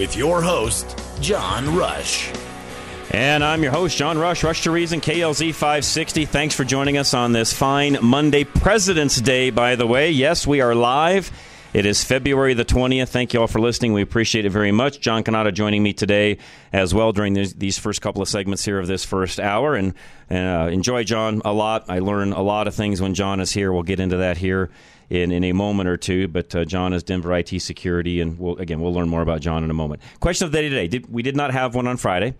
With your host, John Rush. And I'm your host, John Rush, Rush to Reason, KLZ 560. Thanks for joining us on this fine Monday, President's Day, by the way. Yes, we are live. It is February the 20th. Thank you all for listening. We appreciate it very much. John Canada joining me today as well during these, first couple of segments here of this first hour. And uh, enjoy John a lot. I learn a lot of things when John is here. We'll get into that here in, in a moment or two. But uh, John is Denver IT Security, and we'll, again, we'll learn more about John in a moment. Question of the day today. Did, we did not have one on Friday.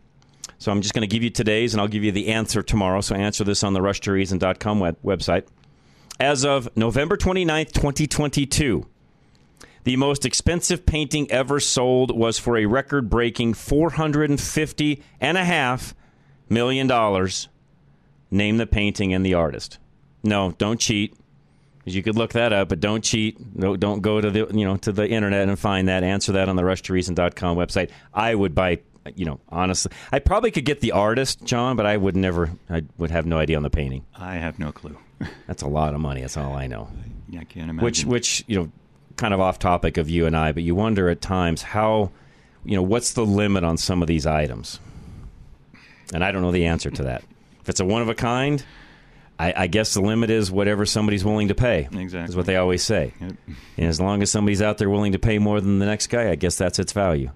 So I'm just going to give you today's, and I'll give you the answer tomorrow. So answer this on the rushtoreason.com web, website. As of November 29th, 2022, the most expensive painting ever sold was for a record breaking $450 and a half million dollars. Name the painting and the artist. No, don't cheat. You could look that up, but don't cheat. No, don't go to the you know to the internet and find that. Answer that on the rushtoreason.com website. I would buy you know, honestly, I probably could get the artist, John, but I would never. I would have no idea on the painting. I have no clue. That's a lot of money. That's all I know. Yeah, I can't imagine. Which, which you know, kind of off topic of you and I, but you wonder at times how, you know, what's the limit on some of these items? And I don't know the answer to that. If it's a one of a kind, I, I guess the limit is whatever somebody's willing to pay. Exactly. Is what they always say. Yep. And as long as somebody's out there willing to pay more than the next guy, I guess that's its value.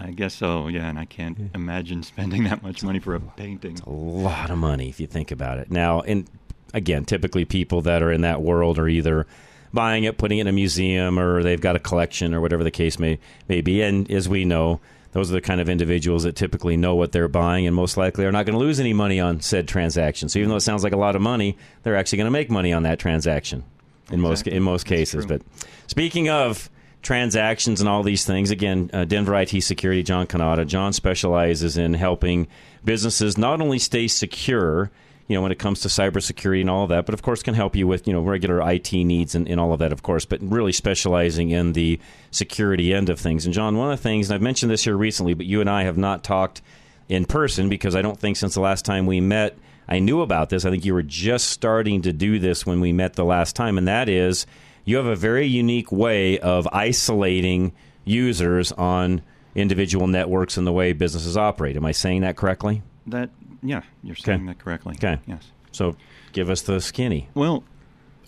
I guess so, yeah, and I can't imagine spending that much money for a painting. a lot of money if you think about it. Now, and again, typically people that are in that world are either buying it, putting it in a museum, or they've got a collection, or whatever the case may may be. And as we know, those are the kind of individuals that typically know what they're buying, and most likely are not going to lose any money on said transaction. So even though it sounds like a lot of money, they're actually going to make money on that transaction in most in most cases. But speaking of transactions and all these things, again, uh, Denver IT Security, John Canada. John specializes in helping businesses not only stay secure, you know, when it comes to cybersecurity and all of that, but of course can help you with, you know, regular IT needs and, and all of that, of course, but really specializing in the security end of things. And John, one of the things, and I've mentioned this here recently, but you and I have not talked in person because I don't think since the last time we met I knew about this. I think you were just starting to do this when we met the last time, and that is you have a very unique way of isolating users on individual networks and the way businesses operate. Am I saying that correctly? That, yeah, you're saying that correctly. Okay. Yes. So give us the skinny. Well,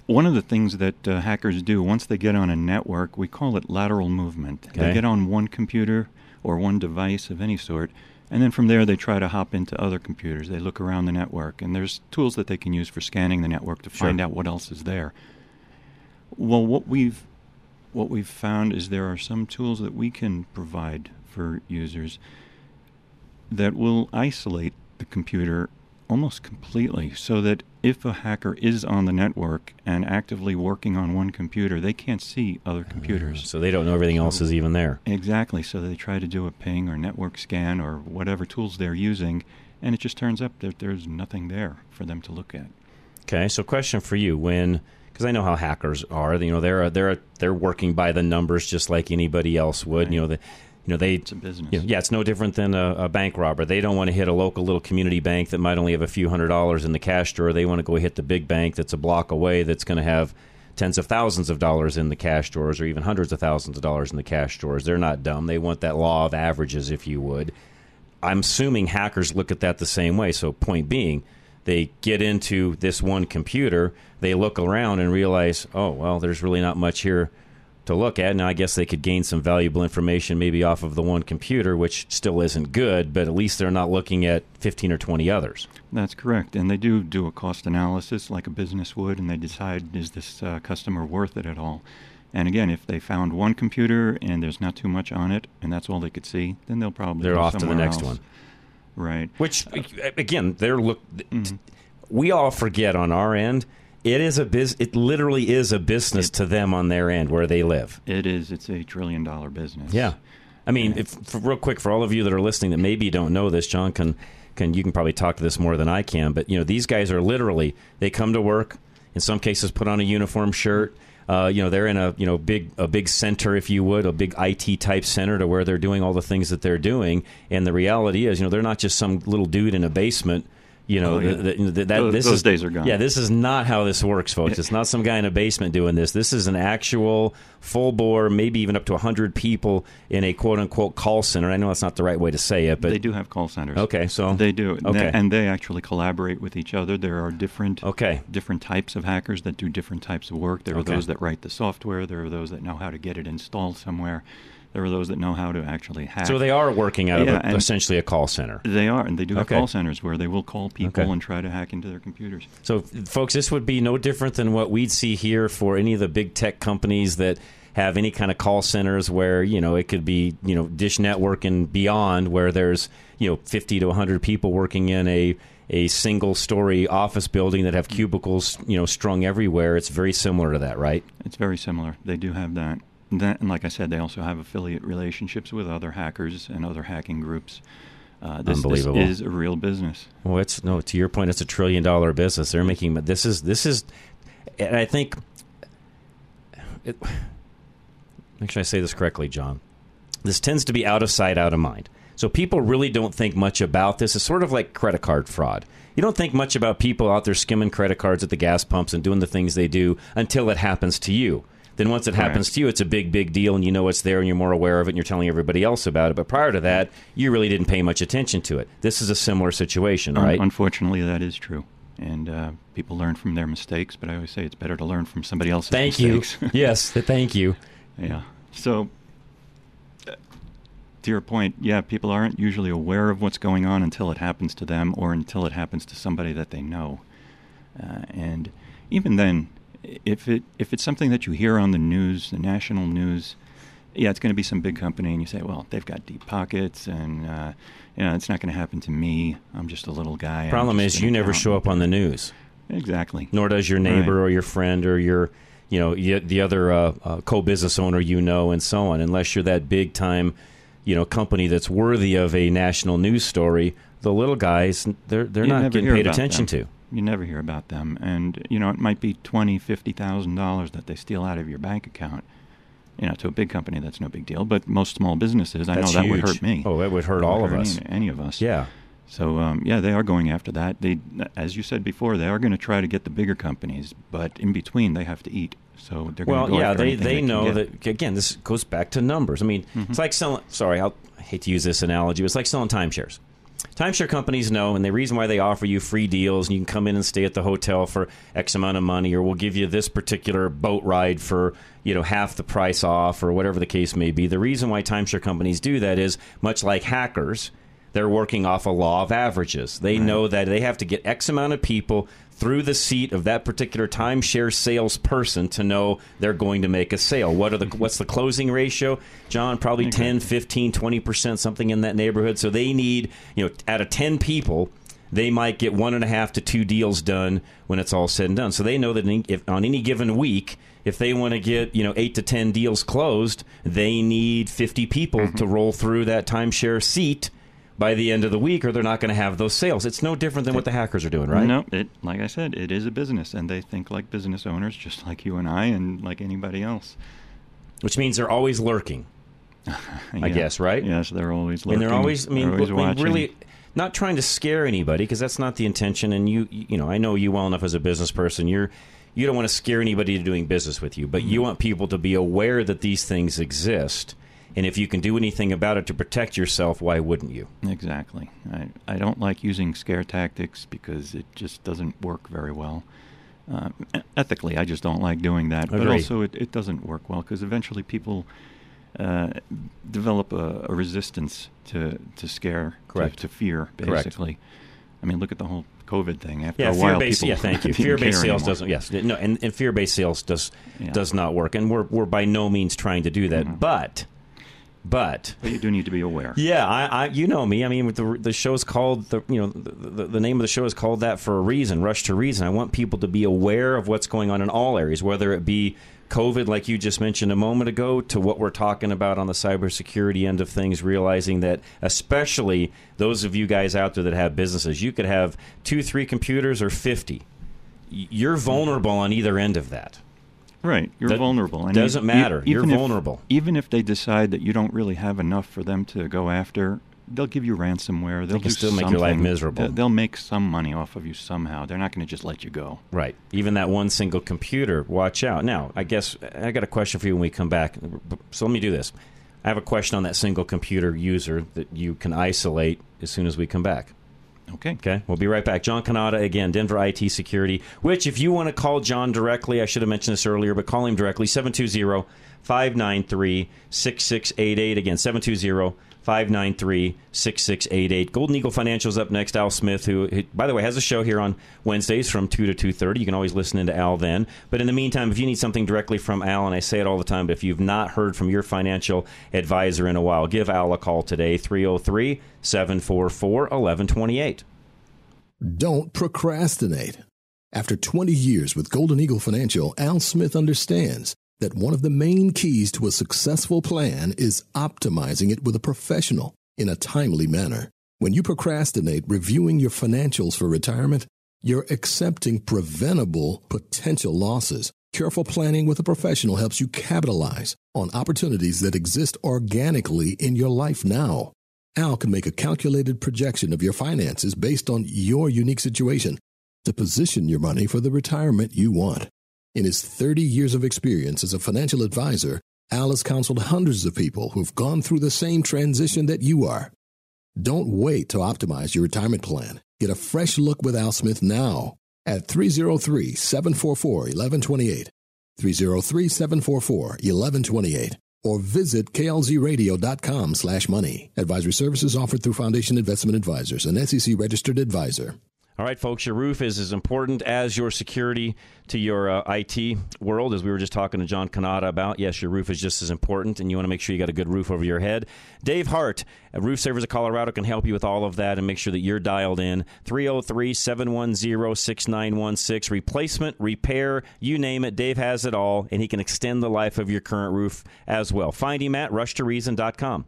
one of the things that uh, hackers do once they get on a network, we call it lateral movement. Okay. They get on one computer or one device of any sort, and then from there they try to hop into other computers. They look around the network, and there's tools that they can use for scanning the network to Sure. find out what else is there. Well, what we've what we've found is there are some tools that we can provide for users that will isolate the computer almost completely so that if a hacker is on the network and actively working on one computer, they can't see other computers. Uh, so they don't know everything else is even there. Exactly. So they try to do a ping or network scan or whatever tools they're using, and it just turns up that there's nothing there for them to look at. Okay, so question for you: When, because I know how hackers are, you know, they're they're they're working by the numbers just like anybody else would. You know, the, you know they. It's a business. you know, yeah, it's no different than a, a bank robber. They don't want to hit a local little community bank that might only have a few hundred dollars in the cash drawer. They want to go hit the big bank that's a block away that's going to have tens of thousands of dollars in the cash drawers or even hundreds of thousands of dollars in the cash drawers. They're not dumb. They want that law of averages, if you would. I'm assuming hackers look at that the same way. So, point being, they get into this one computer, they look around and realize, oh, well, there's really not much here to look at. Now, I guess they could gain some valuable information maybe off of the one computer, which still isn't good, but at least they're not looking at 15 or 20 others. That's correct. And they do do a cost analysis like a business would, and they decide is this uh, customer worth it at all? And again, if they found one computer and there's not too much on it, and that's all they could see, then they'll probably they're go off to the next else. one. Right. Which again, they're look. Mm-hmm. We all forget on our end. It is a biz. It literally is a business to them on their end where they live. It is. It's a trillion dollar business. Yeah, I mean, if, for, real quick for all of you that are listening that maybe don't know this, John can can you can probably talk to this more than I can. But you know, these guys are literally they come to work. In some cases, put on a uniform shirt. Uh, you know, they're in a you know big a big center, if you would, a big IT type center to where they're doing all the things that they're doing. And the reality is, you know, they're not just some little dude in a basement. You know, Oh, yeah. th- th- that, Those- this those is, days are gone. Yeah, this is not how this works, folks. It's not some guy in a basement doing this. This is an actual full bore, maybe even up to 100 people in a quote unquote call center. I know that's not the right way to say it, but they do have call centers. Okay, so they do, and Okay, they- and they actually collaborate with each other. There are different okay different types of hackers that do different types of work. There are Okay. those that write the software. There are those that know how to get it installed somewhere. There are those that know how to actually hack. so they are working out Yeah, of a, essentially a call center. They are, and they do have Okay. call centers where they will call people Okay. and try to hack into their computers. So, folks, this would be no different than what we'd see here for any of the big tech companies that have any kind of call centers where you know it could be you know Dish Network and beyond, where there's you know 50 to 100 people working in a a single story office building that have cubicles you know strung everywhere. It's very similar to that, right? It's very similar. They do have that. And That, and like I said, they also have affiliate relationships with other hackers and other hacking groups. Uh, this, this is a real business. Well, it's no. To your point, it's a trillion dollar business. They're making. This is this is, and I think. It, make sure I say this correctly, John. This tends to be out of sight, out of mind. So people really don't think much about this. It's sort of like credit card fraud. You don't think much about people out there skimming credit cards at the gas pumps and doing the things they do until it happens to you. Then once it happens to you, it's a big, big deal, and you know it's there, and you're more aware of it, and you're telling everybody else about it. But prior to that, you really didn't pay much attention to it. This is a similar situation, Un- right? unfortunately, that is true. And uh, people learn from their mistakes, but I always say it's better to learn from somebody else's Thank you. yes, th- thank you. Yeah. So, uh, to your point, yeah, people aren't usually aware of what's going on until it happens to them or until it happens to somebody that they know. Uh, and even then, if it if it's something that you hear on the news, the national news, yeah, it's going to be some big company, and you say, well, they've got deep pockets, and uh, you know, it's not going to happen to me. I'm just a little guy. Problem is, you never accountant." show up on the news. Exactly. Nor does your neighbor Right. or your friend or your, you know, the other uh, uh, co-business owner you know, and so on. Unless you're that big time, you know, company that's worthy of a national news story. The little guys, they're they're You not getting paid attention them. to. You never hear about them, and you know it might be twenty, fifty thousand dollars that they steal out of your bank account. You know, to a big company, that's no big deal. But most small businesses, I know that would hurt me. Oh, that would hurt That all of any- us. Any, of us. Yeah. So um, yeah, they are going after that. They, as you said before, they are going to try to get the bigger companies, but in between they have to eat. So they're going Well, to go yeah, after they they can know. Mm-hmm. that again. This goes back to numbers. I mean, it's like selling. Sorry, I'll, I hate to use this analogy. But it's like selling timeshares. Timeshare companies know, and the reason why they offer you free deals, and you can come in and stay at the hotel for X amount of money, or we'll give you this particular boat ride for you know half the price off, or whatever the case may be. The reason why timeshare companies do that is much like hackers, they're working off a law of averages. They know that they have to get X amount of people through the seat of that particular timeshare salesperson to know they're going to make a sale. What are the what's the closing ratio? John, probably 10, 15, 20%, something in that neighborhood. So they need, you know, out of 10 people, they might get one and a half to two deals done when it's all said and done. So they know that if, on any given week, if they want to get you know eight to ten deals closed, they need fifty people mm-hmm. to roll through that timeshare seat by the end of the week, or they're not going to have those sales. It's no different than what the hackers are doing, right? No, it like I said, it is a business, and they think like business owners, just like you and I, and like anybody else. Which means they're always lurking. I guess, right? Yes, they're always lurking. and they're always. I mean, always I mean, watching. really, not trying to scare anybody because that's not the intention. And you, you know, I know you well enough as a business person. You're, you don't want to scare anybody to doing business with you, but Mm-hmm. you want people to be aware that these things exist. And if you can do anything about it to protect yourself, why wouldn't you? Exactly. I, I don't like using scare tactics because it just doesn't work very well. Uh, ethically, I just don't like doing that. But also, it, it doesn't work well because eventually people uh, develop a, a resistance to to scare, to- Correct. to, fear, Correct. basically. I mean, look at the whole COVID thing. After Yeah, a while, Yeah, thank you. Fear-based sales anymore. doesn't. Yes, no, and, and fear-based sales does Yeah. does not work, and we're we're by no means trying to do that. But, but But you do need to be aware. yeah, I, I you know me. I mean, the the show's called the you know the, the, the name of the show is called that for a reason. Rush to reason. I want people to be aware of what's going on in all areas, whether it be COVID, like you just mentioned a moment ago, to what we're talking about on the cybersecurity end of things, realizing that especially those of you guys out there that have businesses, you could have two, three computers or 50. You're vulnerable on either end of that. Right, you're That vulnerable. doesn't e- matter. You're even if- vulnerable. Even if they decide that you don't really have enough for them to go after, they'll give you ransomware. They'll do still make your life miserable. They'll make some money off of you somehow. They're not going to just let you go. Right. Even that one single computer, watch out. Now, I guess I got a question for you when we come back. So let me do this. I have a question on that single computer user that you can isolate as soon as we come back. Okay. Okay, we'll be right back. John Canada again, Denver IT Security. Which, if you want to call John directly, I should have mentioned this earlier, but call him directly 720 593 6688. Again, 720 593 6688. Golden Eagle Financial's up next. Al Smith, who, by the way, has a show here on Wednesdays from 2 to 2.30. You can always listen into Al then. But in the meantime, if you need something directly from Al, and I say it all the time, but if you've not heard from your financial advisor in a while, give Al a call today, 303 744 1128. Don't procrastinate. After 20 years with Golden Eagle Financial, Al Smith understands that one of the main keys to a successful plan is optimizing it with a professional in a timely manner. When you procrastinate reviewing your financials for retirement, you're accepting preventable potential losses. Careful planning with a professional helps you capitalize on opportunities that exist organically in your life now. Al can make a calculated projection of your finances based on your unique situation to position your money for the retirement you want. In his 30 years of experience as a financial advisor, Al has counseled hundreds of people who've gone through the same transition that you are. Don't wait to optimize your retirement plan. Get a fresh look with Al Smith now at 303 744 1128. 303 744 1128 or visit klzradio.com slash money. Advisory services offered through Foundation Investment Advisors, an SEC registered advisor. All right, folks, your roof is as important as your security to your uh, IT world, as we were just talking to John Canada about. Yes, your roof is just as important, and you want to make sure you got a good roof over your head. Dave Hart at Roof Savers of Colorado can help you with all of that and make sure that you're dialed in. 303 710 6916. Replacement, repair, you name it. Dave has it all, and he can extend the life of your current roof as well. Find him at rushtoreason.com.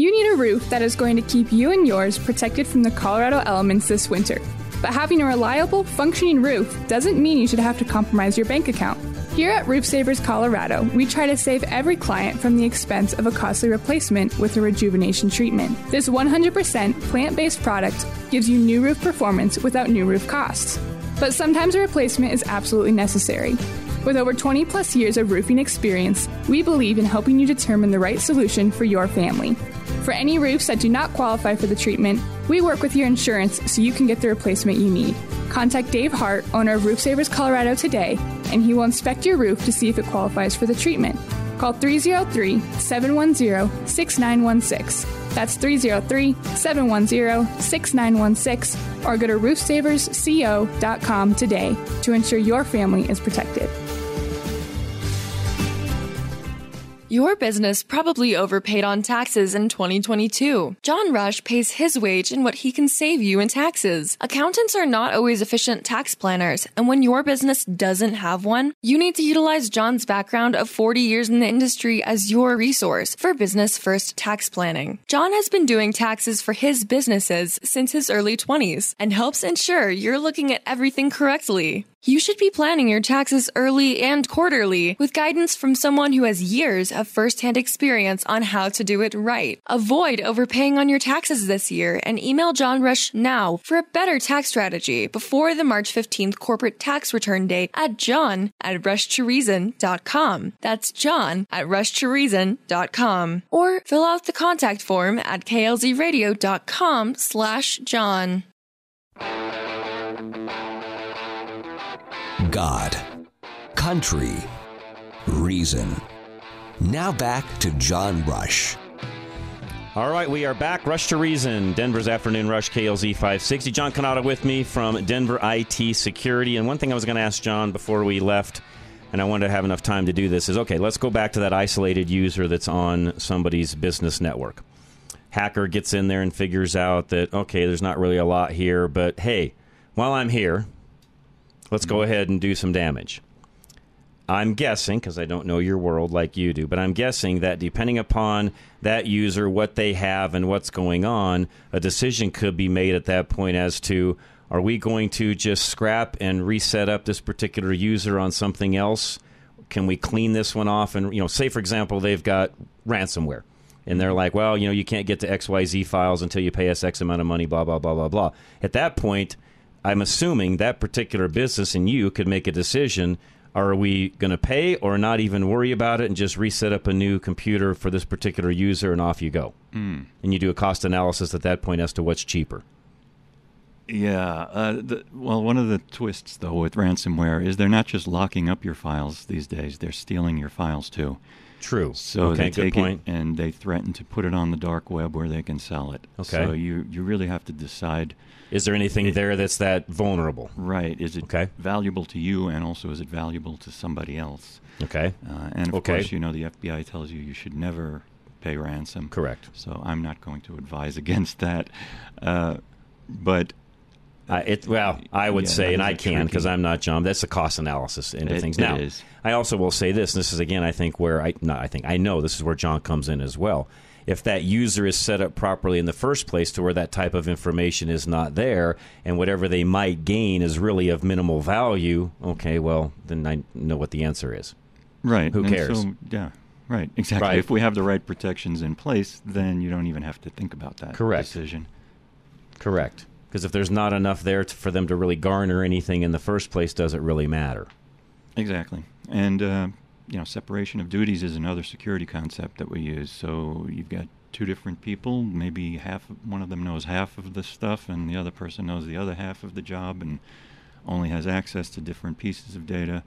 You need a roof that is going to keep you and yours protected from the Colorado elements this winter. But having a reliable, functioning roof doesn't mean you should have to compromise your bank account. Here at Roof Savers Colorado, we try to save every client from the expense of a costly replacement with a rejuvenation treatment. This 100% plant based product gives you new roof performance without new roof costs. But sometimes a replacement is absolutely necessary. With over 20 plus years of roofing experience, we believe in helping you determine the right solution for your family. For any roofs that do not qualify for the treatment, we work with your insurance so you can get the replacement you need. Contact Dave Hart, owner of Roof Savers Colorado today, and he will inspect your roof to see if it qualifies for the treatment. Call 303 710 6916. That's 303 710 6916, or go to roofsaversco.com today to ensure your family is protected. Your business probably overpaid on taxes in 2022. John Rush pays his wage in what he can save you in taxes. Accountants are not always efficient tax planners, and when your business doesn't have one, you need to utilize John's background of 40 years in the industry as your resource for business first tax planning. John has been doing taxes for his businesses since his early 20s and helps ensure you're looking at everything correctly. You should be planning your taxes early and quarterly with guidance from someone who has years of first-hand experience on how to do it right. Avoid overpaying on your taxes this year and email John Rush now for a better tax strategy before the March 15th corporate tax return date at john at rushtoreason.com. That's john at rushtoreason.com. Or fill out the contact form at klzradio.com slash john. God, country, reason. Now back to John Rush. All right, we are back. Rush to Reason, Denver's Afternoon Rush, KLZ 560. John Canada with me from Denver IT Security. And one thing I was going to ask John before we left, and I wanted to have enough time to do this, is okay, let's go back to that isolated user that's on somebody's business network. Hacker gets in there and figures out that, okay, there's not really a lot here, but hey, while I'm here, let's go ahead and do some damage. I'm guessing, because I don't know your world like you do, but I'm guessing that depending upon that user, what they have, and what's going on, a decision could be made at that point as to are we going to just scrap and reset up this particular user on something else? Can we clean this one off? And, you know, say, for example, they've got ransomware. And they're like, well, you know, you can't get to XYZ files until you pay us X amount of money, blah, blah, blah, blah, blah. At that point, I'm assuming that particular business and you could make a decision are we going to pay or not even worry about it and just reset up a new computer for this particular user and off you go? Mm. And you do a cost analysis at that point as to what's cheaper. Yeah. Uh, the, well, one of the twists, though, with ransomware is they're not just locking up your files these days, they're stealing your files too. True. So Okay, they good take point. it and they threaten to put it on the dark web where they can sell it. Okay. So you, you really have to decide. Is there anything there that's that vulnerable? Right. Is it Okay. valuable to you and also is it valuable to somebody else? Okay. Uh, and of Okay. course, you know, the FBI tells you you should never pay ransom. Correct. So I'm not going to advise against that. Uh, but Uh, it, well, I would Yeah, say, and I can because I'm not John. That's a cost analysis into It- things. now, is. I also will say this. And this is again, I think where I not I think I know this is where John comes in as well. If that user is set up properly in the first place to where that type of information is not there, and whatever they might gain is really of minimal value, okay, well then I know what the answer is. Right. Who cares? So, yeah. Right. Exactly. Right. If we have the right protections in place, then you don't even have to think about that Correct. decision. Correct. Because if there's not enough there to, for them to really garner anything in the first place, does it really matter? Exactly. And uh, you know, separation of duties is another security concept that we use. So you've got two different people. Maybe half one of them knows half of the stuff, and the other person knows the other half of the job, and only has access to different pieces of data.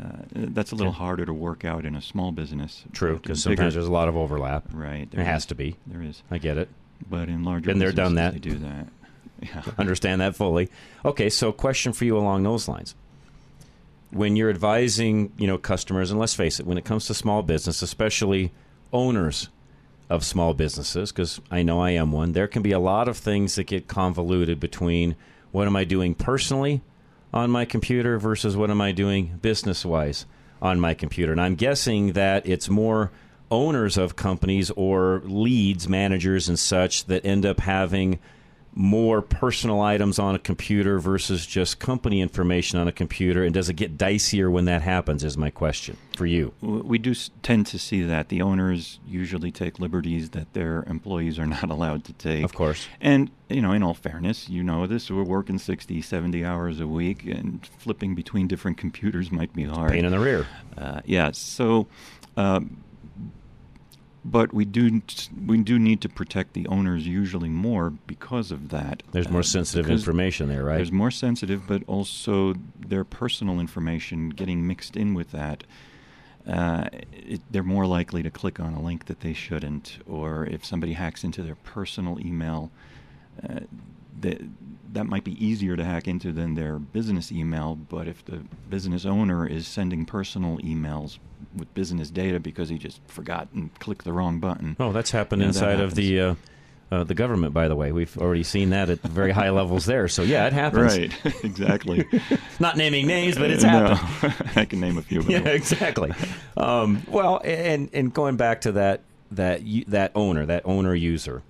Uh, that's a little Yeah. harder to work out in a small business. True, because sometimes there's a lot of overlap. Right. There has to be. There is. I get it. But in larger Been there, done that. They do that. Yeah. Understand that fully. Okay, so question for you along those lines. When you're advising, you know, customers, and let's face it, when it comes to small business, especially owners of small businesses, because I know I am one, there can be a lot of things that get convoluted between what am I doing personally on my computer versus what am I doing business wise on my computer. And I'm guessing that it's more owners of companies or leads, managers, and such that end up having more personal items on a computer versus just company information on a computer? And does it get dicier when that happens? Is my question for you. We do tend to see that the owners usually take liberties that their employees are not allowed to take. Of course. And, you know, in all fairness, you know this, we're working 60, 70 hours a week, and flipping between different computers might be hard. Pain in the rear. Uh, yeah, so, um, but we do we do need to protect the owners usually more because of that. There's more Uh, sensitive information there, right? There's more sensitive, but also their personal information getting mixed in with that. Uh, it, they're more likely to click on a link that they shouldn't, or if somebody hacks into their personal email, uh, that that might be easier to hack into than their business email. But if the business owner is sending personal emails with business data because he just forgot and clicked the wrong button, Oh, that's happened know, that inside of the uh, uh, the government. By the way, we've already seen that at very high levels there. So yeah, it happens. Right, exactly. Not naming names, but it's No, happened. I can name a few. Of yeah, them. exactly. Um, well, and and going back to that that that owner, that owner user,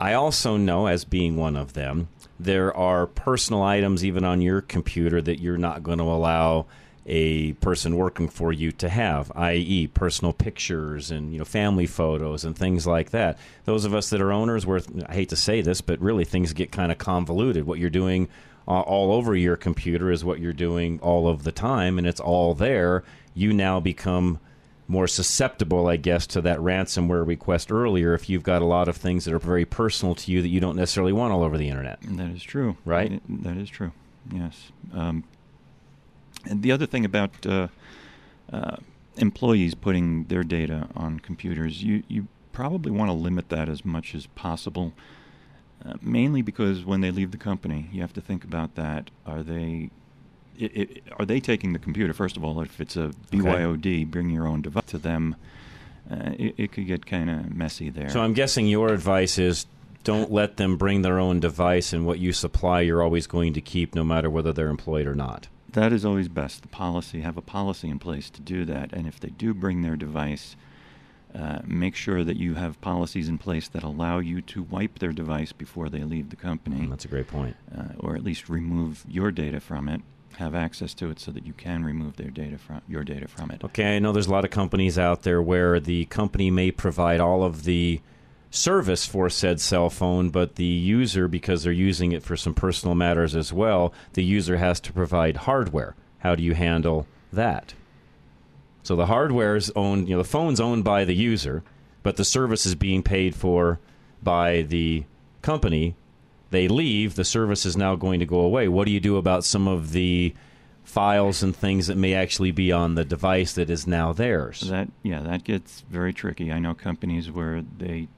I also know as being one of them, there are personal items even on your computer that you're not going to allow a person working for you to have, i.e., personal pictures and you know family photos and things like that. Those of us that are owners, where I hate to say this, but really things get kind of convoluted. What you're doing uh, all over your computer is what you're doing all of the time, and it's all there. You now become more susceptible, I guess, to that ransomware request earlier if you've got a lot of things that are very personal to you that you don't necessarily want all over the internet. That is true. Right? That is true. Yes. Um, And the other thing about uh, uh, employees putting their data on computers, you, you probably want to limit that as much as possible. Uh, mainly because when they leave the company, you have to think about that. Are they it, it, are they taking the computer? First of all, if it's a BYOD, bring your own device to them. Uh, it, it could get kind of messy there. So I'm guessing your advice is don't let them bring their own device, and what you supply, you're always going to keep, no matter whether they're employed or not. That is always best. The policy, have a policy in place to do that. And if they do bring their device, uh, make sure that you have policies in place that allow you to wipe their device before they leave the company. Mm, that's a great point. Uh, or at least remove your data from it. Have access to it so that you can remove their data from your data from it. Okay, I know there's a lot of companies out there where the company may provide all of the service for said cell phone, but the user, because they're using it for some personal matters as well, the user has to provide hardware. How do you handle that? So the hardware is owned, you know, the phone's owned by the user, but the service is being paid for by the company. They leave, the service is now going to go away. What do you do about some of the files and things that may actually be on the device that is now theirs? That yeah, that gets very tricky. I know companies where they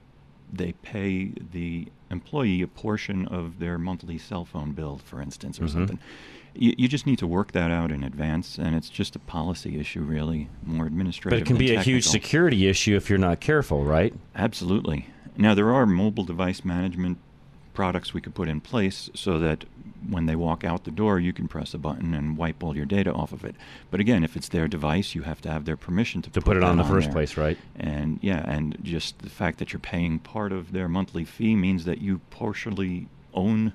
they pay the employee a portion of their monthly cell phone bill, for instance, or Mhm. something. You, you just need to work that out in advance, and it's just a policy issue, really, more administrative. But it can be a huge security issue if you're not careful, right? Absolutely. Now there are mobile device management products we could put in place so that when they walk out the door, you can press a button and wipe all your data off of it. But again, if it's their device, you have to have their permission to, To put it on the first there. place, right? And yeah, and just the fact that you're paying part of their monthly fee means that you partially own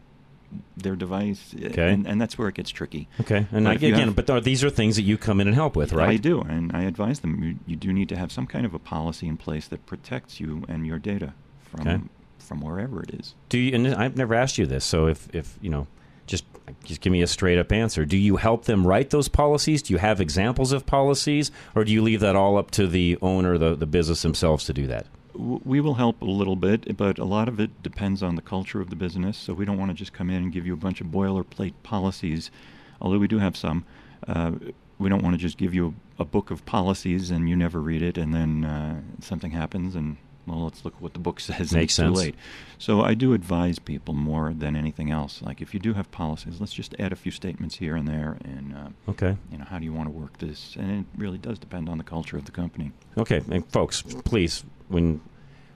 their device, Okay. and, and that's where it gets tricky. Okay, and I, again, have- but are, these are things that you come in and help with, right? I do, and I advise them. You, you do need to have some kind of a policy in place that protects you and your data from Okay. From wherever it is. Do you? And I've never asked you this, so if if you know, just just give me a straight up answer. Do you help them write those policies? Do you have examples of policies, or do you leave that all up to the owner, the the business themselves to do that? We will help a little bit, but a lot of it depends on the culture of the business. So we don't want to just come in and give you a bunch of boilerplate policies, although we do have some. Uh, we don't want to just give you a, a book of policies and you never read it, and then uh, something happens, and well, let's look at what the book says. Makes it's too sense. late. So I do advise people more than anything else. Like if you do have policies, let's just add a few statements here and there, and uh, Okay. you know, how do you want to work this? And it really does depend on the culture of the company. Okay, and folks, please, when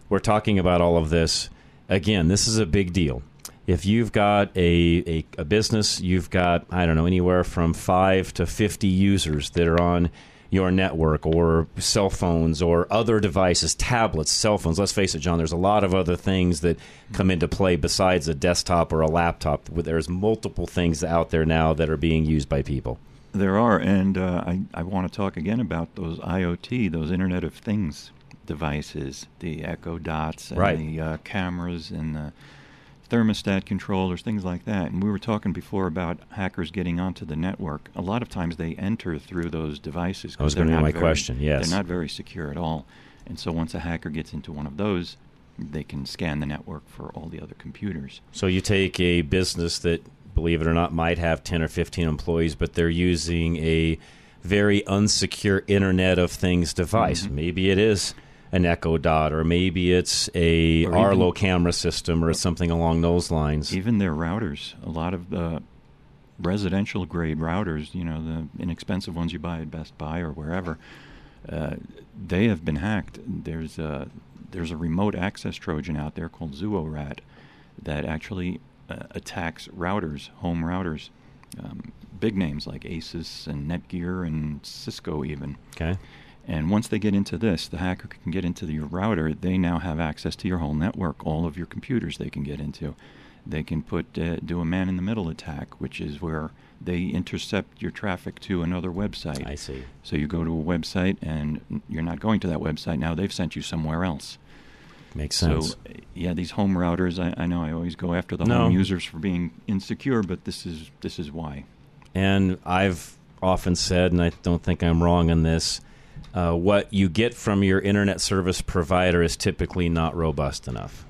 we're talking about all of this, again, this is a big deal. If you've got a, a, a business, you've got, I don't know, anywhere from five to 50 users that are on your network or cell phones or other devices, tablets, cell phones. Let's face it, John, there's a lot of other things that come into play besides a desktop or a laptop. There's multiple things out there now that are being used by people. There are, and uh, I, I want to talk again about those IoT, those Internet of Things devices, the Echo Dots, and Right. the uh, cameras, and the thermostat controllers, things like that. And we were talking before about hackers getting onto the network. A lot of times they enter through those devices. That was be not my very- question, yes. they're not very secure at all. And so once a hacker gets into one of those, they can scan the network for all the other computers. So you take a business that, believe it or not, might have 10 or 15 employees, but they're using a very unsecure Internet of Things device. Mhm. Maybe it is an Echo Dot, or maybe it's a Or Arlo even- camera system, or something along those lines. Even their routers, a lot of the residential grade routers, you know, the inexpensive ones you buy at Best Buy or wherever, uh, they have been hacked. There's a there's a remote access Trojan out there called ZuoRat that actually uh, attacks routers, home routers, um, big names like Asus and Netgear and Cisco even. Okay. And once they get into this, the hacker can get into your router. They now have access to your whole network, all of your computers they can get into. They can put uh, do a man-in-the-middle attack, which is where they intercept your traffic to another website. I see. So you go to a website, and you're not going to that website now. They've sent you somewhere else. Makes sense. uh, yeah, these home routers. I, I know I always go after the No. home users for being insecure, but this is this is why. And I've often said, and I don't think I'm wrong on this, uh, what you get from your internet service provider is typically not robust enough.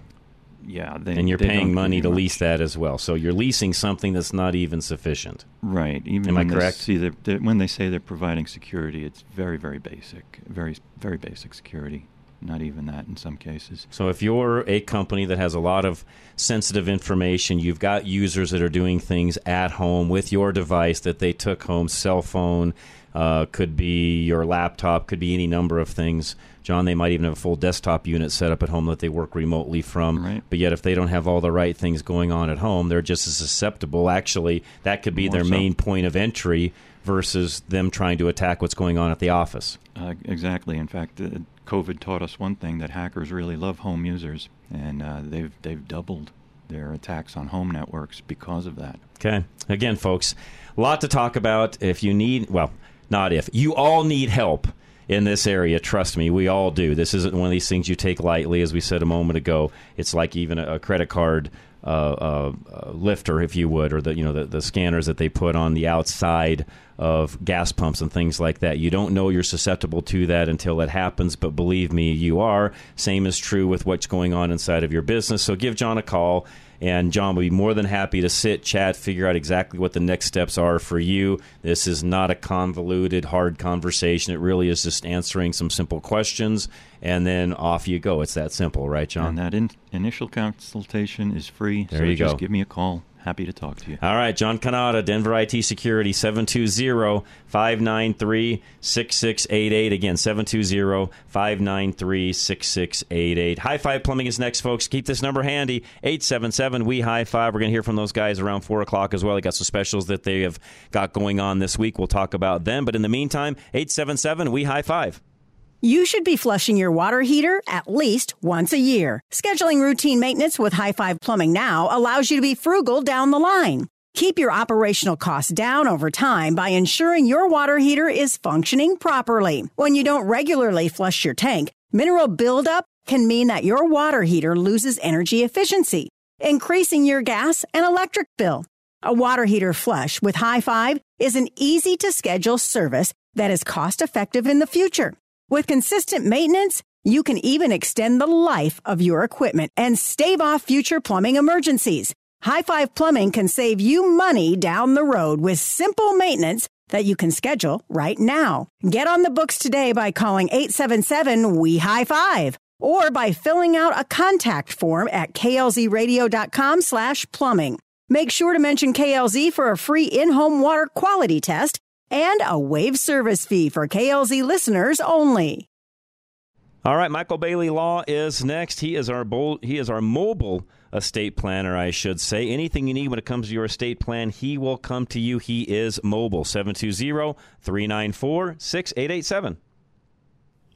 Yeah, they, and you're paying money to you lease that as well. So you're leasing something that's not even sufficient. Right. Even Am I correct? See they're, they're- when they say they're providing security, it's very, very basic, very, very basic security. Not even that in some cases. So if you're a company that has a lot of sensitive information, you've got users that are doing things at home with your device that they took home, cell phone, uh, could be your laptop, could be any number of things. John, they might even have a full desktop unit set up at home that they work remotely from. Right. But yet, if they don't have all the right things going on at home, they're just as susceptible. Actually, that could be More their so. main point of entry versus them trying to attack what's going on at the office. Uh, exactly. In fact, uh, COVID taught us one thing that hackers really love home users, and uh, they've they've doubled their attacks on home networks because of that. Okay. Again, folks, a lot to talk about. If you need, well, not if, you all need help in this area. Trust me, we all do. This isn't one of these things you take lightly. As we said a moment ago, it's like even a, credit card uh, uh, uh, lifter, if you would, or the you know the, the scanners that they put on the outside of gas pumps and things like that. You don't know you're susceptible to that until it happens, but believe me, you are. Same is true with what's going on inside of your business. So give John a call. And John will be more than happy to sit, chat, figure out exactly what the next steps are for you. This is not a convoluted, hard conversation. It really is just answering some simple questions, and then off you go. It's that simple, right, John? And that in- initial consultation is free. There so you just go. give me a call. Happy to talk to you. All right, John Canada, Denver IT Security, 720 593 6688. Again, 720 593 6688. High Five Plumbing is next, folks. Keep this number handy 877 We High Five. We're going to hear from those guys around 4 o'clock as well. They got some specials that they have got going on this week. We'll talk about them. But in the meantime, 877 We High Five. You should be flushing your water heater at least once a year. Scheduling routine maintenance with High Five Plumbing now allows you to be frugal down the line. Keep your operational costs down over time by ensuring your water heater is functioning properly. When you don't regularly flush your tank, mineral buildup can mean that your water heater loses energy efficiency, increasing your gas and electric bill. A water heater flush with High Five is an easy to schedule service that is cost effective in the future. With consistent maintenance, you can even extend the life of your equipment and stave off future plumbing emergencies. High Five Plumbing can save you money down the road with simple maintenance that you can schedule right now. Get on the books today by calling 877 We High Five or by filling out a contact form at klzradio.com slash plumbing. Make sure to mention KLZ for a free in-home water quality test and a waived service fee for KLZ listeners only. All right, Michael Bailey Law is next. He is our bol- he is our mobile estate planner, I should say. Anything you need when it comes to your estate plan, he will come to you. He is mobile. 720-394-6887.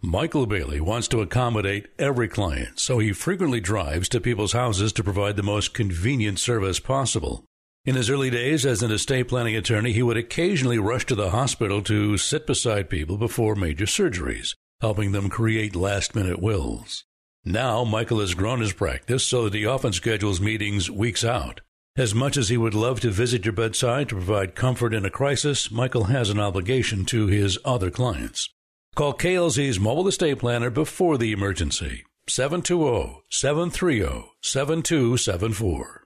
Michael Bailey wants to accommodate every client, so he frequently drives to people's houses to provide the most convenient service possible. In his early days as an estate planning attorney, he would occasionally rush to the hospital to sit beside people before major surgeries, helping them create last minute wills. Now, Michael has grown his practice so that he often schedules meetings weeks out. As much as he would love to visit your bedside to provide comfort in a crisis, Michael has an obligation to his other clients. Call KLZ's mobile estate planner before the emergency. oh, 720 730 7274.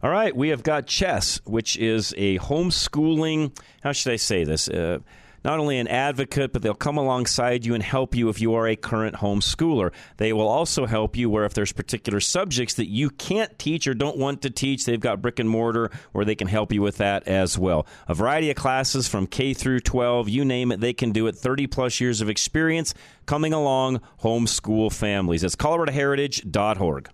All right, we have got Chess, which is a homeschooling, how should I say this? Uh, not only an advocate, but they'll come alongside you and help you if you are a current homeschooler. They will also help you where if there's particular subjects that you can't teach or don't want to teach, they've got brick and mortar where they can help you with that as well. A variety of classes from K through 12, you name it, they can do it. 30 plus years of experience coming along homeschool families. It's coloradoheritage.org.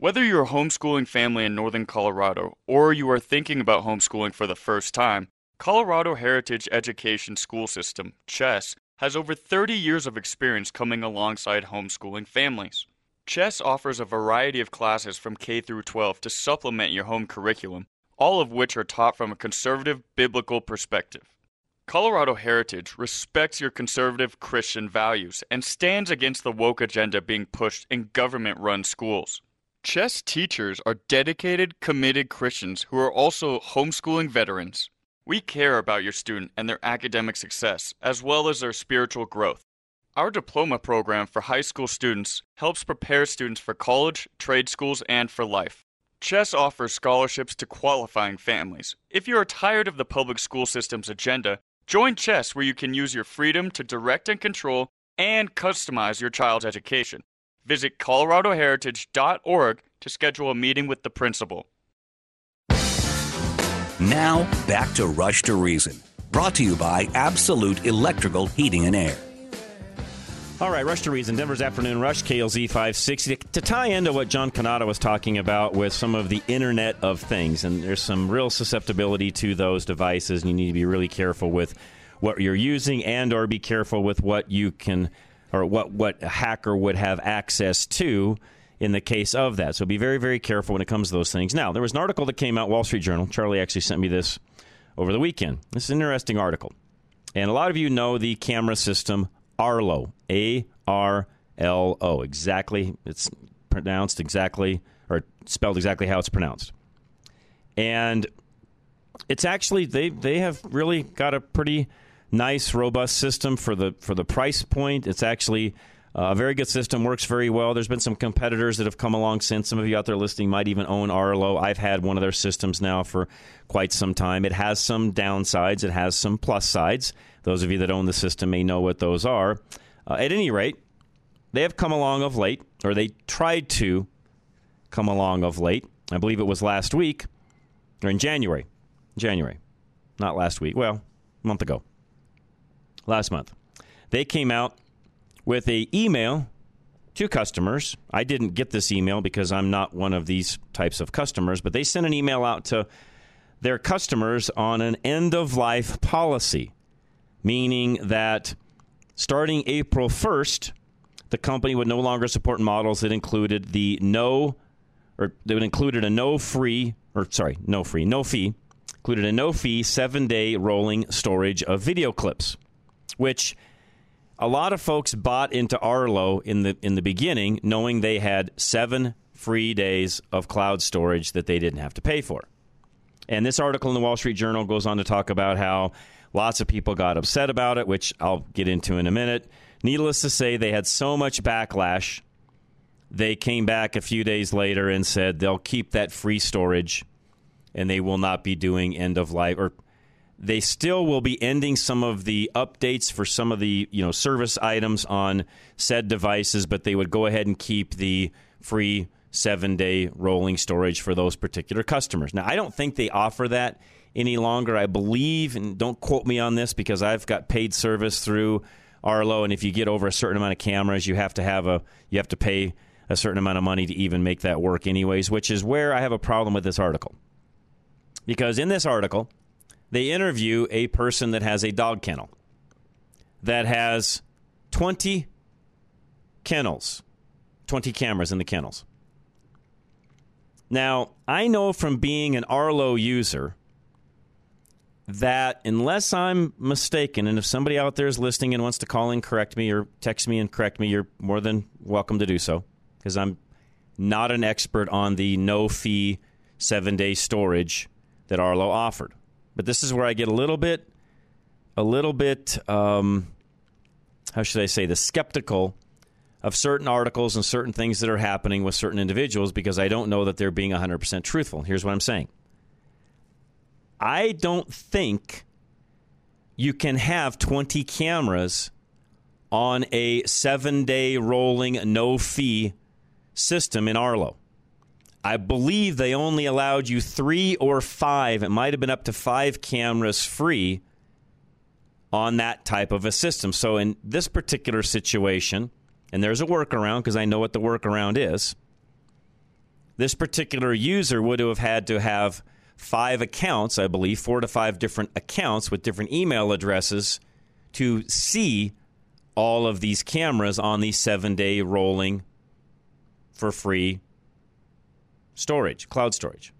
Whether you're a homeschooling family in northern Colorado or you are thinking about homeschooling for the first time, Colorado Heritage Education School System, CHESS, has over 30 years of experience coming alongside homeschooling families. CHESS offers a variety of classes from K through 12 to supplement your home curriculum, all of which are taught from a conservative biblical perspective. Colorado Heritage respects your conservative Christian values and stands against the woke agenda being pushed in government run schools. Chess teachers are dedicated, committed Christians who are also homeschooling veterans. We care about your student and their academic success, as well as their spiritual growth. Our diploma program for high school students helps prepare students for college, trade schools, and for life. Chess offers scholarships to qualifying families. If you are tired of the public school system's agenda, join Chess where you can use your freedom to direct and control and customize your child's education. Visit coloradoheritage.org to schedule a meeting with the principal. Now, back to Rush to Reason, brought to you by Absolute Electrical Heating and Air. All right, Rush to Reason, Denver's Afternoon Rush, KLZ 560. To tie into what John Canada was talking about with some of the Internet of Things, and there's some real susceptibility to those devices, and you need to be really careful with what you're using and or be careful with what you can or what, what a hacker would have access to in the case of that. So be very, very careful when it comes to those things. Now, there was an article that came out, Wall Street Journal. Charlie actually sent me this over the weekend. This is an interesting article. And a lot of you know the camera system Arlo, A R L O. Exactly, it's pronounced exactly or spelled exactly how it's pronounced. And it's actually they they have really got a pretty nice robust system for the for the price point. It's actually a very good system, works very well. There's been some competitors that have come along since. Some of you out there listening might even own Arlo. I've had one of their systems now for quite some time. It has some downsides, it has some plus sides. Those of you that own the system may know what those are. Uh, at any rate, they have come along of late, or they tried to come along of late. I believe it was last week, or in January. January. Not last week. Well, a month ago. Last month. They came out with a email to customers. I didn't get this email because I'm not one of these types of customers, but they sent an email out to their customers on an end of life policy meaning that starting April 1st, the company would no longer support models that included the no, or that included a no free, or sorry, no free, no fee, included a no fee seven day rolling storage of video clips, which a lot of folks bought into Arlo in the in the beginning, knowing they had seven free days of cloud storage that they didn't have to pay for. And this article in the Wall Street Journal goes on to talk about how Lots of people got upset about it, which I'll get into in a minute. Needless to say, they had so much backlash. They came back a few days later and said they'll keep that free storage and they will not be doing end of life or they still will be ending some of the updates for some of the you know service items on said devices, but they would go ahead and keep the free seven day rolling storage for those particular customers. Now, I don't think they offer that any longer. I believe, and don't quote me on this because I've got paid service through Arlo, and if you get over a certain amount of cameras, you have to have a you have to pay a certain amount of money to even make that work, anyways. Which is where I have a problem with this article, because in this article, they interview a person that has a dog kennel that has twenty kennels, twenty cameras in the kennels. Now, I know from being an Arlo user that unless I'm mistaken, and if somebody out there is listening and wants to call and correct me or text me and correct me, you're more than welcome to do so because I'm not an expert on the no fee seven day storage that Arlo offered. But this is where I get a little bit, a little bit, um, how should I say, the skeptical of certain articles and certain things that are happening with certain individuals because I don't know that they're being 100% truthful. Here's what I'm saying I don't think you can have 20 cameras on a seven day rolling no fee system in Arlo. I believe they only allowed you three or five, it might have been up to five cameras free on that type of a system. So, in this particular situation, and there's a workaround because I know what the workaround is, this particular user would have had to have five accounts, I believe, four to five different accounts with different email addresses to see all of these cameras on the seven day rolling for free storage, cloud storage.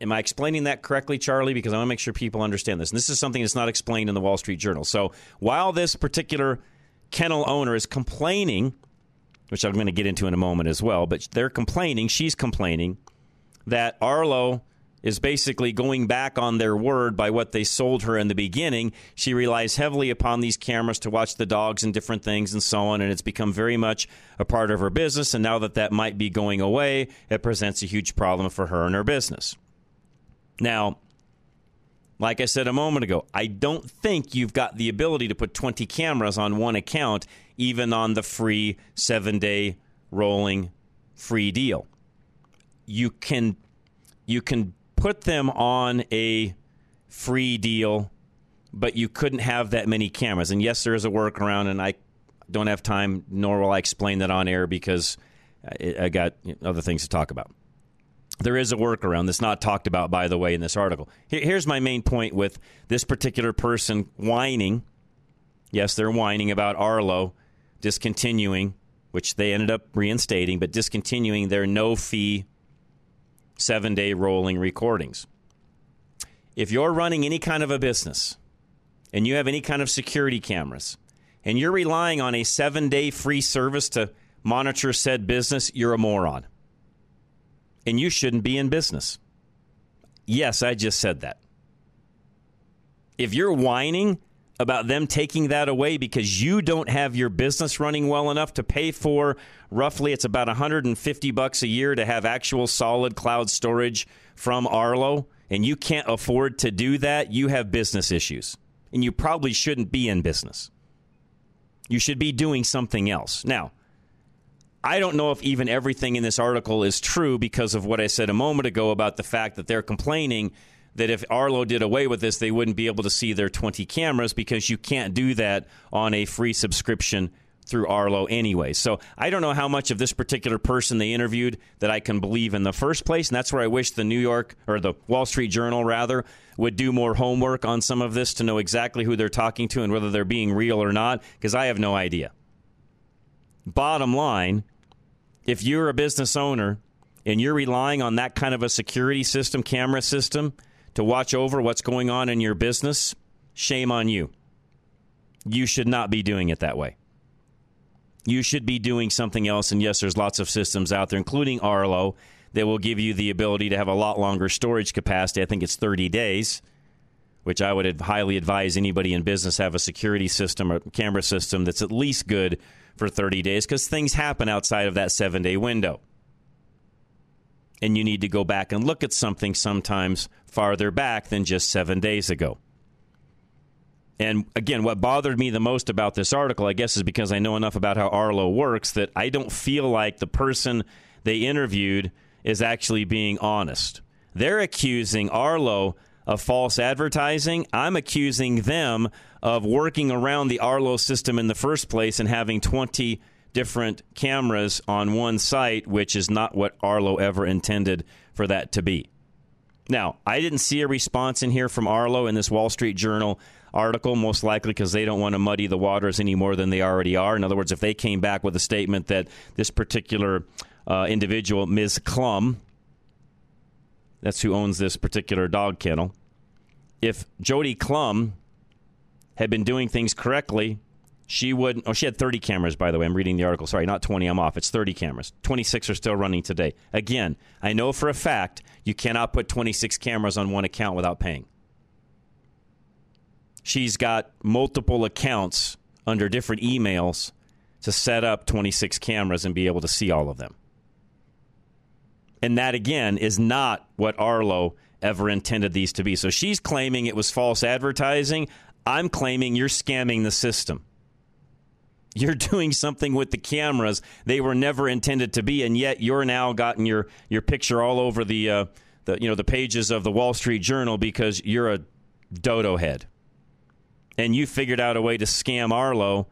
Am I explaining that correctly, Charlie? Because I want to make sure people understand this. And this is something that's not explained in the Wall Street Journal. So while this particular kennel owner is complaining, which I'm going to get into in a moment as well, but they're complaining, she's complaining that Arlo is basically going back on their word by what they sold her in the beginning. She relies heavily upon these cameras to watch the dogs and different things and so on, and it's become very much a part of her business. And now that that might be going away, it presents a huge problem for her and her business. Now, like I said a moment ago, I don't think you've got the ability to put 20 cameras on one account, even on the free seven day rolling free deal. You can you can put them on a free deal, but you couldn't have that many cameras. And yes, there is a workaround, and I don't have time, nor will I explain that on air because I got other things to talk about. There is a workaround that's not talked about, by the way, in this article. Here's my main point with this particular person whining. Yes, they're whining about Arlo discontinuing, which they ended up reinstating, but discontinuing their no fee seven day rolling recordings. If you're running any kind of a business and you have any kind of security cameras and you're relying on a seven day free service to monitor said business, you're a moron. And you shouldn't be in business. Yes, I just said that. If you're whining about them taking that away because you don't have your business running well enough to pay for roughly it's about 150 bucks a year to have actual solid cloud storage from Arlo and you can't afford to do that, you have business issues. And you probably shouldn't be in business. You should be doing something else. Now, I don't know if even everything in this article is true because of what I said a moment ago about the fact that they're complaining that if Arlo did away with this, they wouldn't be able to see their 20 cameras because you can't do that on a free subscription through Arlo anyway. So I don't know how much of this particular person they interviewed that I can believe in the first place. And that's where I wish the New York or the Wall Street Journal rather would do more homework on some of this to know exactly who they're talking to and whether they're being real or not, because I have no idea. Bottom line, if you're a business owner and you're relying on that kind of a security system, camera system, to watch over what's going on in your business, shame on you. You should not be doing it that way. You should be doing something else. And yes, there's lots of systems out there, including Arlo, that will give you the ability to have a lot longer storage capacity. I think it's 30 days, which I would highly advise anybody in business have a security system or camera system that's at least good for 30 days because things happen outside of that seven day window and you need to go back and look at something sometimes farther back than just seven days ago. And again, what bothered me the most about this article, I guess, is because I know enough about how Arlo works that I don't feel like the person they interviewed is actually being honest. They're accusing Arlo of false advertising. I'm accusing them of working around the Arlo system in the first place and having 20 different cameras on one site, which is not what Arlo ever intended for that to be. Now, I didn't see a response in here from Arlo in this Wall Street Journal article, most likely because they don't want to muddy the waters any more than they already are. In other words, if they came back with a statement that this particular uh, individual, Ms. Klum, that's who owns this particular dog kennel, if Jody Klum had been doing things correctly, she would. Oh, she had 30 cameras, by the way. I'm reading the article. Sorry, not 20. I'm off. It's 30 cameras. 26 are still running today. Again, I know for a fact you cannot put 26 cameras on one account without paying. She's got multiple accounts under different emails to set up 26 cameras and be able to see all of them. And that, again, is not what Arlo ever intended these to be. So she's claiming it was false advertising. I'm claiming you're scamming the system you're doing something with the cameras they were never intended to be, and yet you're now gotten your your picture all over the uh, the you know the pages of the Wall Street Journal because you're a dodo head, and you figured out a way to scam Arlo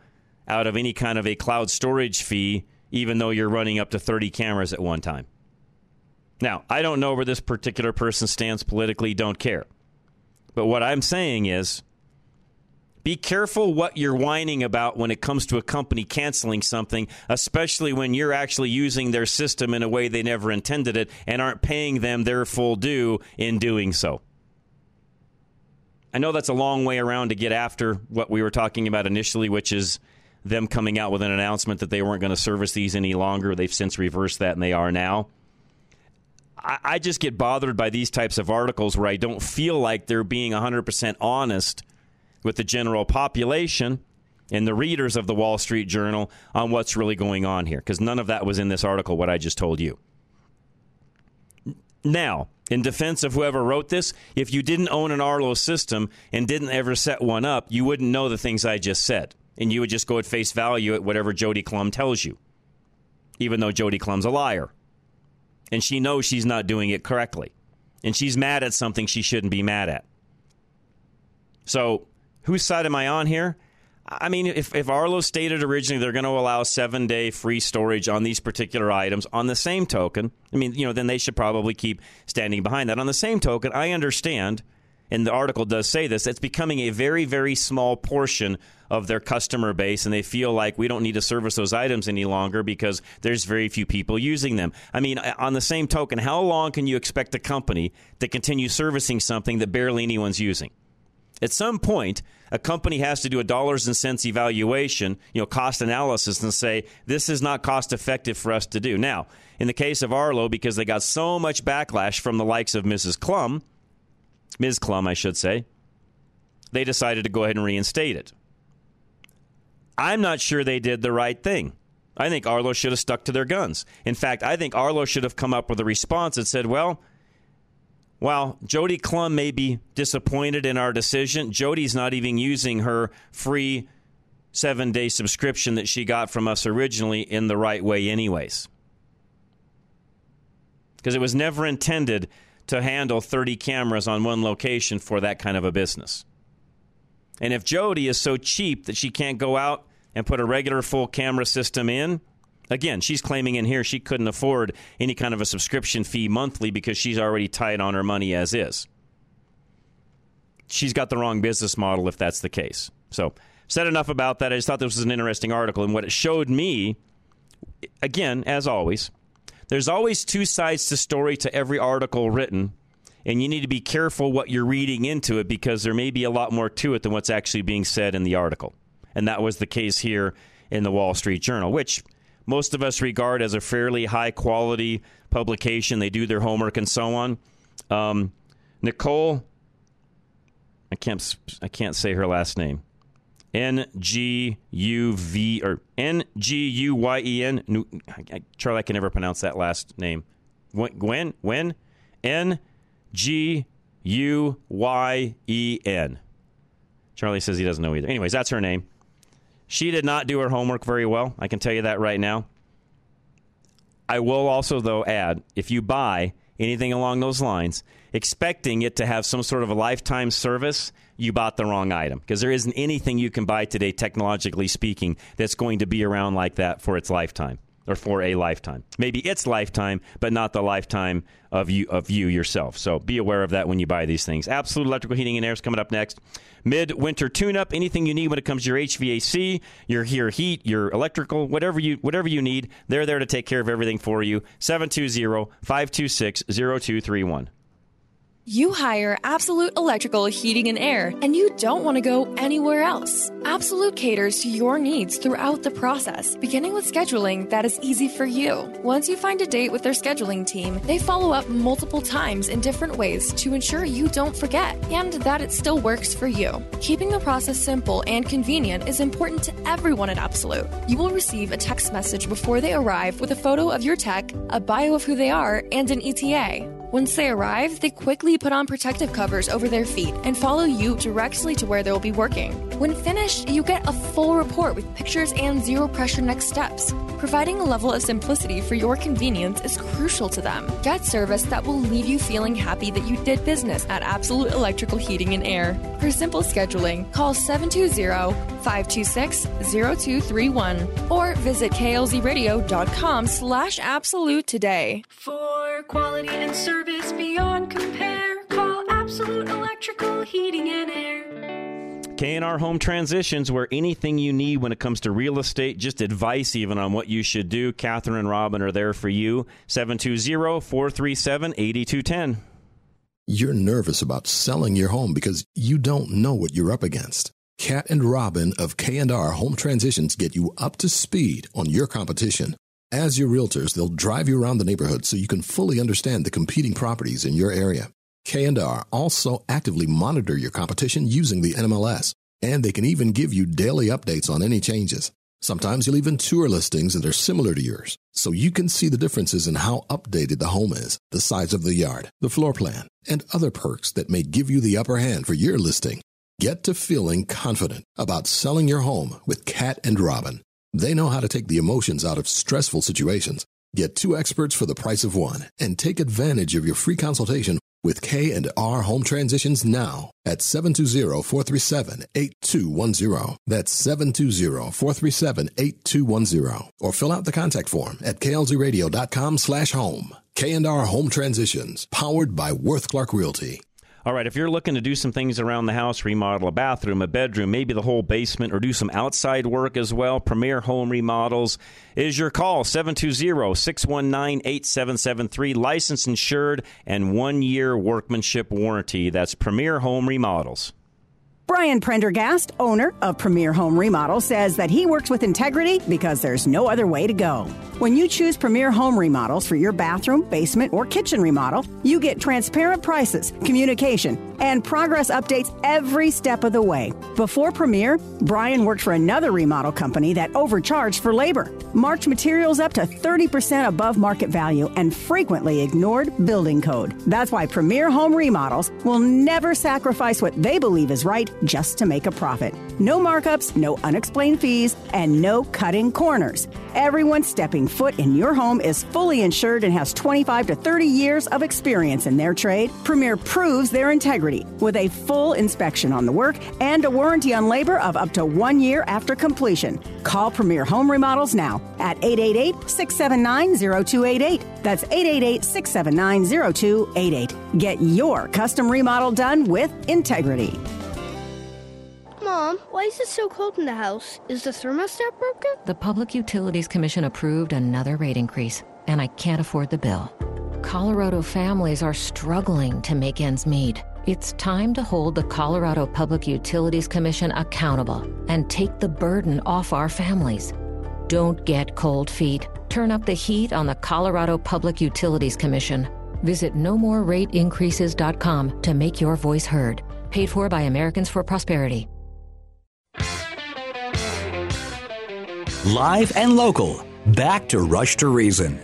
out of any kind of a cloud storage fee, even though you're running up to 30 cameras at one time. Now, I don't know where this particular person stands politically, don't care. But what I'm saying is be careful what you're whining about when it comes to a company canceling something, especially when you're actually using their system in a way they never intended it and aren't paying them their full due in doing so. I know that's a long way around to get after what we were talking about initially, which is them coming out with an announcement that they weren't going to service these any longer. They've since reversed that and they are now. I, just get bothered by these types of articles where I don't feel like they're being 100% honest with the general population and the readers of the Wall Street Journal on what's really going on here, because none of that was in this article, what I just told you. Now, in defense of whoever wrote this, if you didn't own an Arlo system and didn't ever set one up, you wouldn't know the things I just said. And you would just go at face value at whatever Jody Klum tells you, even though Jody Klum's a liar. And she knows she's not doing it correctly. And she's mad at something she shouldn't be mad at. So, whose side am I on here? I mean, if, if Arlo stated originally they're going to allow seven day free storage on these particular items, on the same token, I mean, you know, then they should probably keep standing behind that. On the same token, I understand, and the article does say this, it's becoming a very, very small portion of their customer base, and they feel like we don't need to service those items any longer because there's very few people using them. I mean, uh, on the same token, how long can you expect a company to continue servicing something that barely anyone's using? At some point, a company has to do a dollars and cents evaluation, you know, cost analysis, and say this is not cost effective for us to do. Now, in the case of Arlo, because they got so much backlash from the likes of Mrs. Klum, Ms. Klum, I should say, they decided to go ahead and reinstate it. I'm not sure they did the right thing. I think Arlo should have stuck to their guns. In fact, I think Arlo should have come up with a response that said, well, while Jody Klum may be disappointed in our decision, Jody's not even using her free seven day subscription that she got from us originally in the right way, anyways. Because it was never intended to handle 30 cameras on one location for that kind of a business. And if Jody is so cheap that she can't go out and put a regular full camera system in, Again, she's claiming in here she couldn't afford any kind of a subscription fee monthly because she's already tight on her money as is. She's got the wrong business model if that's the case. So, said enough about that. I just thought this was an interesting article. And what it showed me, again, as always, there's always two sides to story to every article written. And you need to be careful what you're reading into it because there may be a lot more to it than what's actually being said in the article. And that was the case here in the Wall Street Journal, which most of us regard as a fairly high quality publication. They do their homework and so on. Um, Nicole, I can't I can't say her last name. N G U V or N G U Y E N. Charlie, I can never pronounce that last name. Gwen, when, N G U Y E N. Charlie says he doesn't know either. Anyways, that's her name. She did not do her homework very well. I can tell you that right now. I will also, though, add if you buy anything along those lines, expecting it to have some sort of a lifetime service, you bought the wrong item because there isn't anything you can buy today, technologically speaking, that's going to be around like that for its lifetime or for a lifetime. Maybe its lifetime, but not the lifetime of you of you yourself. So be aware of that when you buy these things. Absolute Electrical Heating and Air is coming up next. Mid-winter tune-up, anything you need when it comes to your HVAC, your your heat, your electrical, whatever you whatever you need, they're there to take care of everything for you. 720-526-0231. You hire Absolute Electrical Heating and Air, and you don't want to go anywhere else. Absolute caters to your needs throughout the process, beginning with scheduling that is easy for you. Once you find a date with their scheduling team, they follow up multiple times in different ways to ensure you don't forget and that it still works for you. Keeping the process simple and convenient is important to everyone at Absolute. You will receive a text message before they arrive with a photo of your tech, a bio of who they are, and an ETA. Once they arrive, they quickly put on protective covers over their feet and follow you directly to where they'll be working. When finished, you get a full report with pictures and zero pressure next steps. Providing a level of simplicity for your convenience is crucial to them. Get service that will leave you feeling happy that you did business at Absolute Electrical Heating and Air. For simple scheduling, call 720-526-0231 or visit klzradio.com slash absolute today. For quality and service beyond compare, call Absolute Electrical Heating and Air. K&R Home Transitions, where anything you need when it comes to real estate, just advice even on what you should do. Catherine and Robin are there for you. 720-437-8210. You're nervous about selling your home because you don't know what you're up against. Cat and Robin of K&R Home Transitions get you up to speed on your competition As your realtors, they'll drive you around the neighborhood so you can fully understand the competing properties in your area. K&R also actively monitor your competition using the NMLS, and they can even give you daily updates on any changes. Sometimes you'll even tour listings that are similar to yours, so you can see the differences in how updated the home is, the size of the yard, the floor plan, and other perks that may give you the upper hand for your listing. Get to feeling confident about selling your home with Cat and Robin. They know how to take the emotions out of stressful situations. Get two experts for the price of one and take advantage of your free consultation with K and R Home Transitions now at 720-437-8210. That's 720-437-8210 or fill out the contact form at klzradio.com slash home. K and R Home Transitions, powered by Worth Clark Realty. All right, if you're looking to do some things around the house, remodel a bathroom, a bedroom, maybe the whole basement, or do some outside work as well, Premier Home Remodels is your call 720 619 8773. Licensed, insured, and one year workmanship warranty. That's Premier Home Remodels. Brian Prendergast, owner of Premier Home Remodel, says that he works with integrity because there's no other way to go. When you choose Premier Home Remodels for your bathroom, basement, or kitchen remodel, you get transparent prices, communication, and progress updates every step of the way. Before Premier, Brian worked for another remodel company that overcharged for labor, marked materials up to 30% above market value, and frequently ignored building code. That's why Premier Home Remodels will never sacrifice what they believe is right just to make a profit. No markups, no unexplained fees, and no cutting corners. Everyone stepping foot in your home is fully insured and has 25 to 30 years of experience in their trade. Premier proves their integrity with a full inspection on the work and a warranty on labor of up to one year after completion. Call Premier Home Remodels now at 888 679 0288. That's 888 679 0288. Get your custom remodel done with integrity. Mom, why is it so cold in the house? Is the thermostat broken? The Public Utilities Commission approved another rate increase, and I can't afford the bill. Colorado families are struggling to make ends meet. It's time to hold the Colorado Public Utilities Commission accountable and take the burden off our families. Don't get cold feet. Turn up the heat on the Colorado Public Utilities Commission. Visit nomorerateincreases.com to make your voice heard. Paid for by Americans for Prosperity. Live and local. Back to Rush to Reason.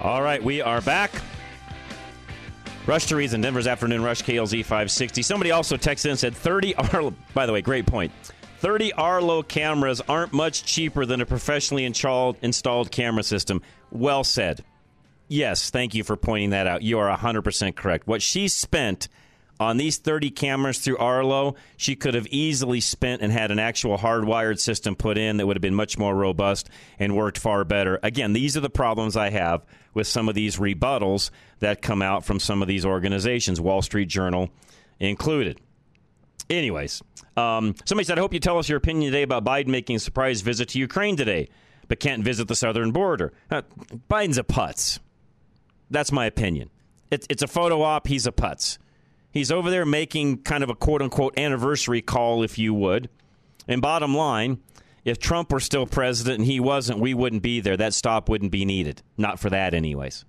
All right, we are back. Rush to Reason, Denver's Afternoon Rush, KLZ 560. Somebody also texted in and said 30 Arlo, by the way, great point. 30 Arlo cameras aren't much cheaper than a professionally installed, camera system. Well said. Yes, thank you for pointing that out. You are 100% correct. What she spent on these 30 cameras through Arlo, she could have easily spent and had an actual hardwired system put in that would have been much more robust and worked far better. Again, these are the problems I have with some of these rebuttals that come out from some of these organizations, Wall Street Journal included. Anyways, um, somebody said, I hope you tell us your opinion today about Biden making a surprise visit to Ukraine today, but can't visit the southern border. Uh, Biden's a putz. That's my opinion. It, it's a photo op. He's a putz. He's over there making kind of a quote unquote anniversary call, if you would. And bottom line, if Trump were still president and he wasn't, we wouldn't be there. That stop wouldn't be needed. Not for that, anyways.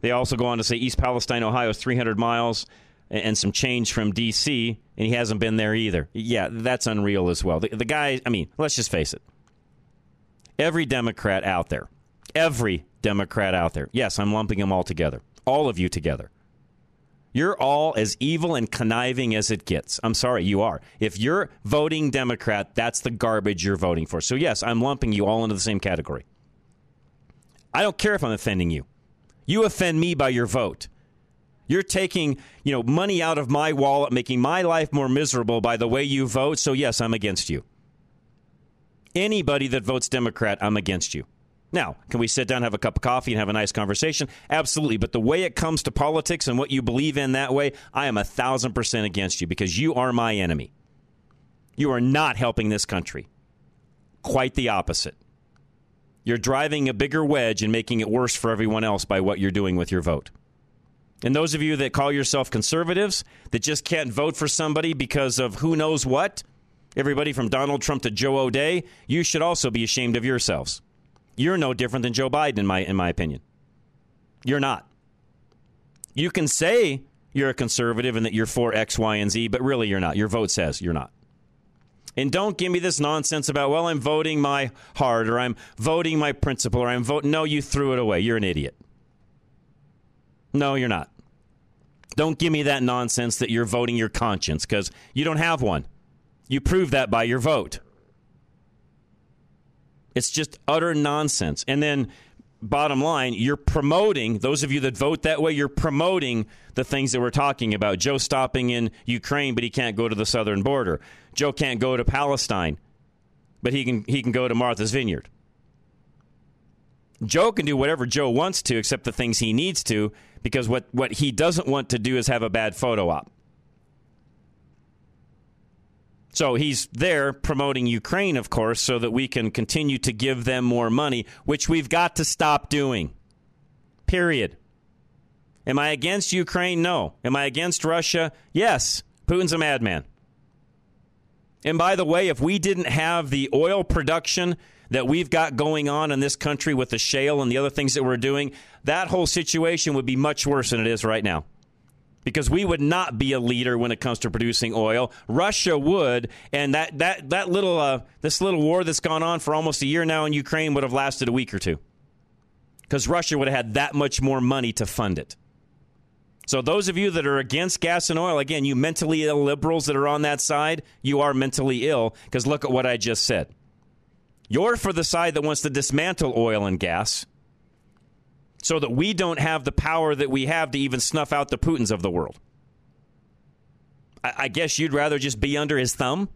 They also go on to say East Palestine, Ohio is 300 miles and some change from D.C., and he hasn't been there either. Yeah, that's unreal as well. The, the guy, I mean, let's just face it. Every Democrat out there, every Democrat out there, yes, I'm lumping them all together, all of you together. You're all as evil and conniving as it gets. I'm sorry, you are. If you're voting Democrat, that's the garbage you're voting for. So, yes, I'm lumping you all into the same category. I don't care if I'm offending you. You offend me by your vote. You're taking, you know, money out of my wallet, making my life more miserable by the way you vote. So yes, I'm against you. Anybody that votes Democrat, I'm against you. Now, can we sit down, have a cup of coffee, and have a nice conversation? Absolutely. But the way it comes to politics and what you believe in that way, I am a thousand percent against you because you are my enemy. You are not helping this country. Quite the opposite. You're driving a bigger wedge and making it worse for everyone else by what you're doing with your vote. And those of you that call yourself conservatives that just can't vote for somebody because of who knows what, everybody from Donald Trump to Joe O'Dea, you should also be ashamed of yourselves. You're no different than Joe Biden, in my, in my opinion. You're not. You can say you're a conservative and that you're for X, Y, and Z, but really you're not. Your vote says you're not. And don't give me this nonsense about, well, I'm voting my heart or I'm voting my principle or I'm voting. No, you threw it away. You're an idiot. No, you're not. Don't give me that nonsense that you're voting your conscience because you don't have one. You prove that by your vote. It's just utter nonsense. And then, bottom line, you're promoting, those of you that vote that way, you're promoting the things that we're talking about. Joe stopping in Ukraine, but he can't go to the southern border. Joe can't go to Palestine, but he can, he can go to Martha's Vineyard. Joe can do whatever Joe wants to, except the things he needs to, because what, what he doesn't want to do is have a bad photo op. So he's there promoting Ukraine, of course, so that we can continue to give them more money, which we've got to stop doing. Period. Am I against Ukraine? No. Am I against Russia? Yes. Putin's a madman. And by the way, if we didn't have the oil production that we've got going on in this country with the shale and the other things that we're doing, that whole situation would be much worse than it is right now. Because we would not be a leader when it comes to producing oil. Russia would, and that that that little uh, this little war that's gone on for almost a year now in Ukraine would have lasted a week or two. Because Russia would have had that much more money to fund it. So, those of you that are against gas and oil, again, you mentally ill liberals that are on that side, you are mentally ill because look at what I just said. You're for the side that wants to dismantle oil and gas so that we don't have the power that we have to even snuff out the Putins of the world. I, I guess you'd rather just be under his thumb?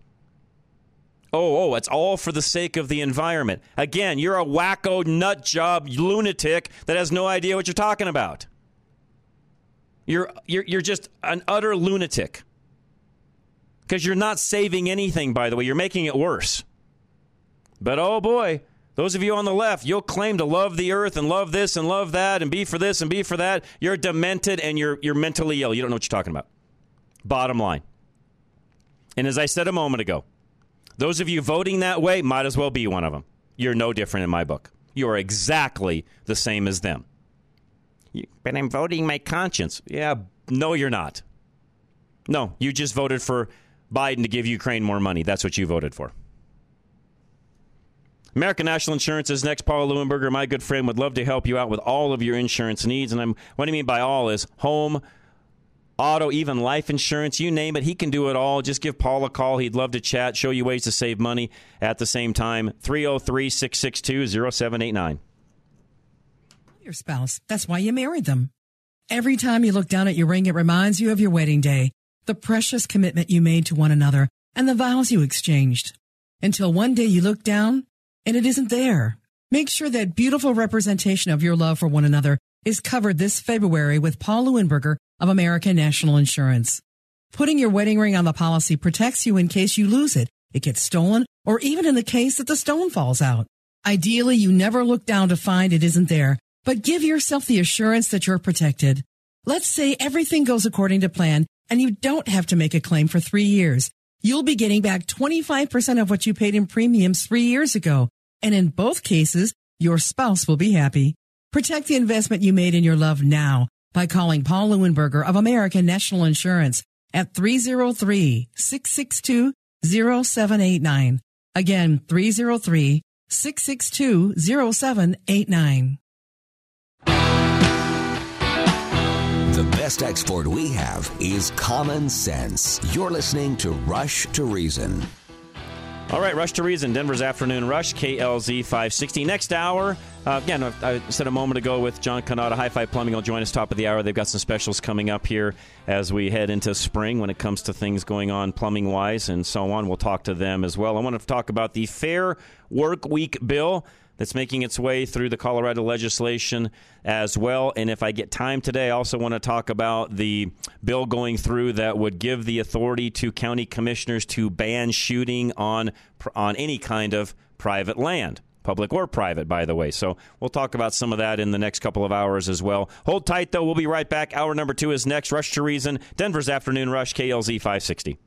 Oh, oh, it's all for the sake of the environment. Again, you're a wacko nut job lunatic that has no idea what you're talking about. You're, you're, you're just an utter lunatic. Because you're not saving anything, by the way. You're making it worse. But oh boy, those of you on the left, you'll claim to love the earth and love this and love that and be for this and be for that. You're demented and you're, you're mentally ill. You don't know what you're talking about. Bottom line. And as I said a moment ago, those of you voting that way might as well be one of them. You're no different in my book. You are exactly the same as them. But I'm voting my conscience. Yeah, no, you're not. No, you just voted for Biden to give Ukraine more money. That's what you voted for. American National Insurance is next. Paul Leuenberger, my good friend, would love to help you out with all of your insurance needs. And I'm, what I mean by all is home, auto, even life insurance, you name it. He can do it all. Just give Paul a call. He'd love to chat, show you ways to save money at the same time. 303 662 0789. Your spouse. That's why you married them. Every time you look down at your ring, it reminds you of your wedding day, the precious commitment you made to one another, and the vows you exchanged. Until one day you look down and it isn't there. Make sure that beautiful representation of your love for one another is covered this February with Paul Leuenberger of American National Insurance. Putting your wedding ring on the policy protects you in case you lose it, it gets stolen, or even in the case that the stone falls out. Ideally, you never look down to find it isn't there, but give yourself the assurance that you're protected. Let's say everything goes according to plan and you don't have to make a claim for three years. You'll be getting back 25% of what you paid in premiums three years ago. And in both cases, your spouse will be happy. Protect the investment you made in your love now by calling Paul Leuenberger of American National Insurance at 303-662-0789. Again, 303-662-0789. The best export we have is common sense. You're listening to Rush to Reason. All right, Rush to Reason, Denver's Afternoon Rush, KLZ 560. Next hour, uh, again, I said a moment ago with John Canada, High Five Plumbing will join us top of the hour. They've got some specials coming up here as we head into spring when it comes to things going on plumbing wise and so on. We'll talk to them as well. I want to talk about the Fair Work Week bill that's making its way through the Colorado legislation as well. And if I get time today, I also want to talk about the bill going through that would give the authority to county commissioners to ban shooting on on any kind of private land. Public or private, by the way. So we'll talk about some of that in the next couple of hours as well. Hold tight, though. We'll be right back. Hour number two is next. Rush to Reason, Denver's Afternoon Rush, KLZ 560.